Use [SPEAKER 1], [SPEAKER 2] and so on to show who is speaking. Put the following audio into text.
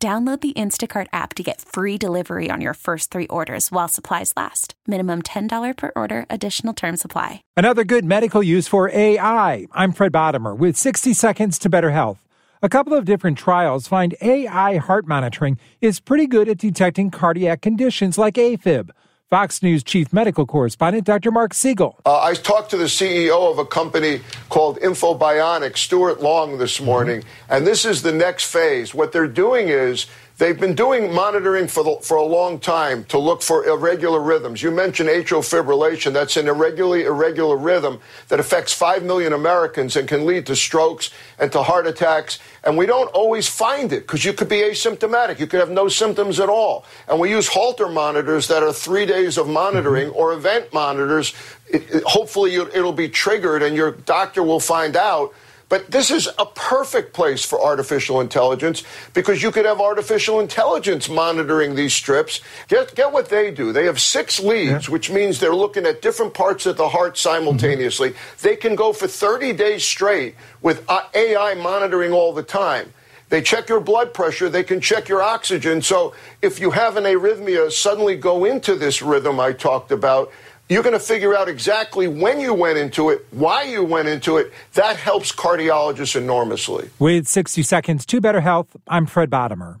[SPEAKER 1] Download the Instacart app to get free delivery on your first three orders while supplies last. Minimum $10 per order, additional term supply.
[SPEAKER 2] Another good medical use for AI. I'm Fred Bottomer with 60 Seconds to Better Health. A couple of different trials find AI heart monitoring is pretty good at detecting cardiac conditions like AFib. Fox News chief medical correspondent Dr. Mark Siegel.
[SPEAKER 3] Uh, I talked to the CEO of a company called InfoBionics, Stuart Long, this morning, mm-hmm. and this is the next phase. What they're doing is They've been doing monitoring for, the, for a long time to look for irregular rhythms. You mentioned atrial fibrillation. That's an irregularly irregular rhythm that affects 5 million Americans and can lead to strokes and to heart attacks. And we don't always find it because you could be asymptomatic. You could have no symptoms at all. And we use Holter monitors that are three days of monitoring or event monitors. It, it, hopefully, it'll be triggered and your doctor will find out but this is a perfect place for artificial intelligence because you could have artificial intelligence monitoring these strips. Get, get what they do. They have six leads, yeah. which means they're looking at different parts of the heart simultaneously. Mm-hmm. They can go for 30 days straight with uh, AI monitoring all the time. They check your blood pressure. They can check your oxygen. So if you have an arrhythmia, suddenly go into this rhythm I talked about you're going to figure out exactly when you went into it, why you went into it. That helps cardiologists enormously.
[SPEAKER 2] With 60 seconds to better health, I'm Fred Bottomer.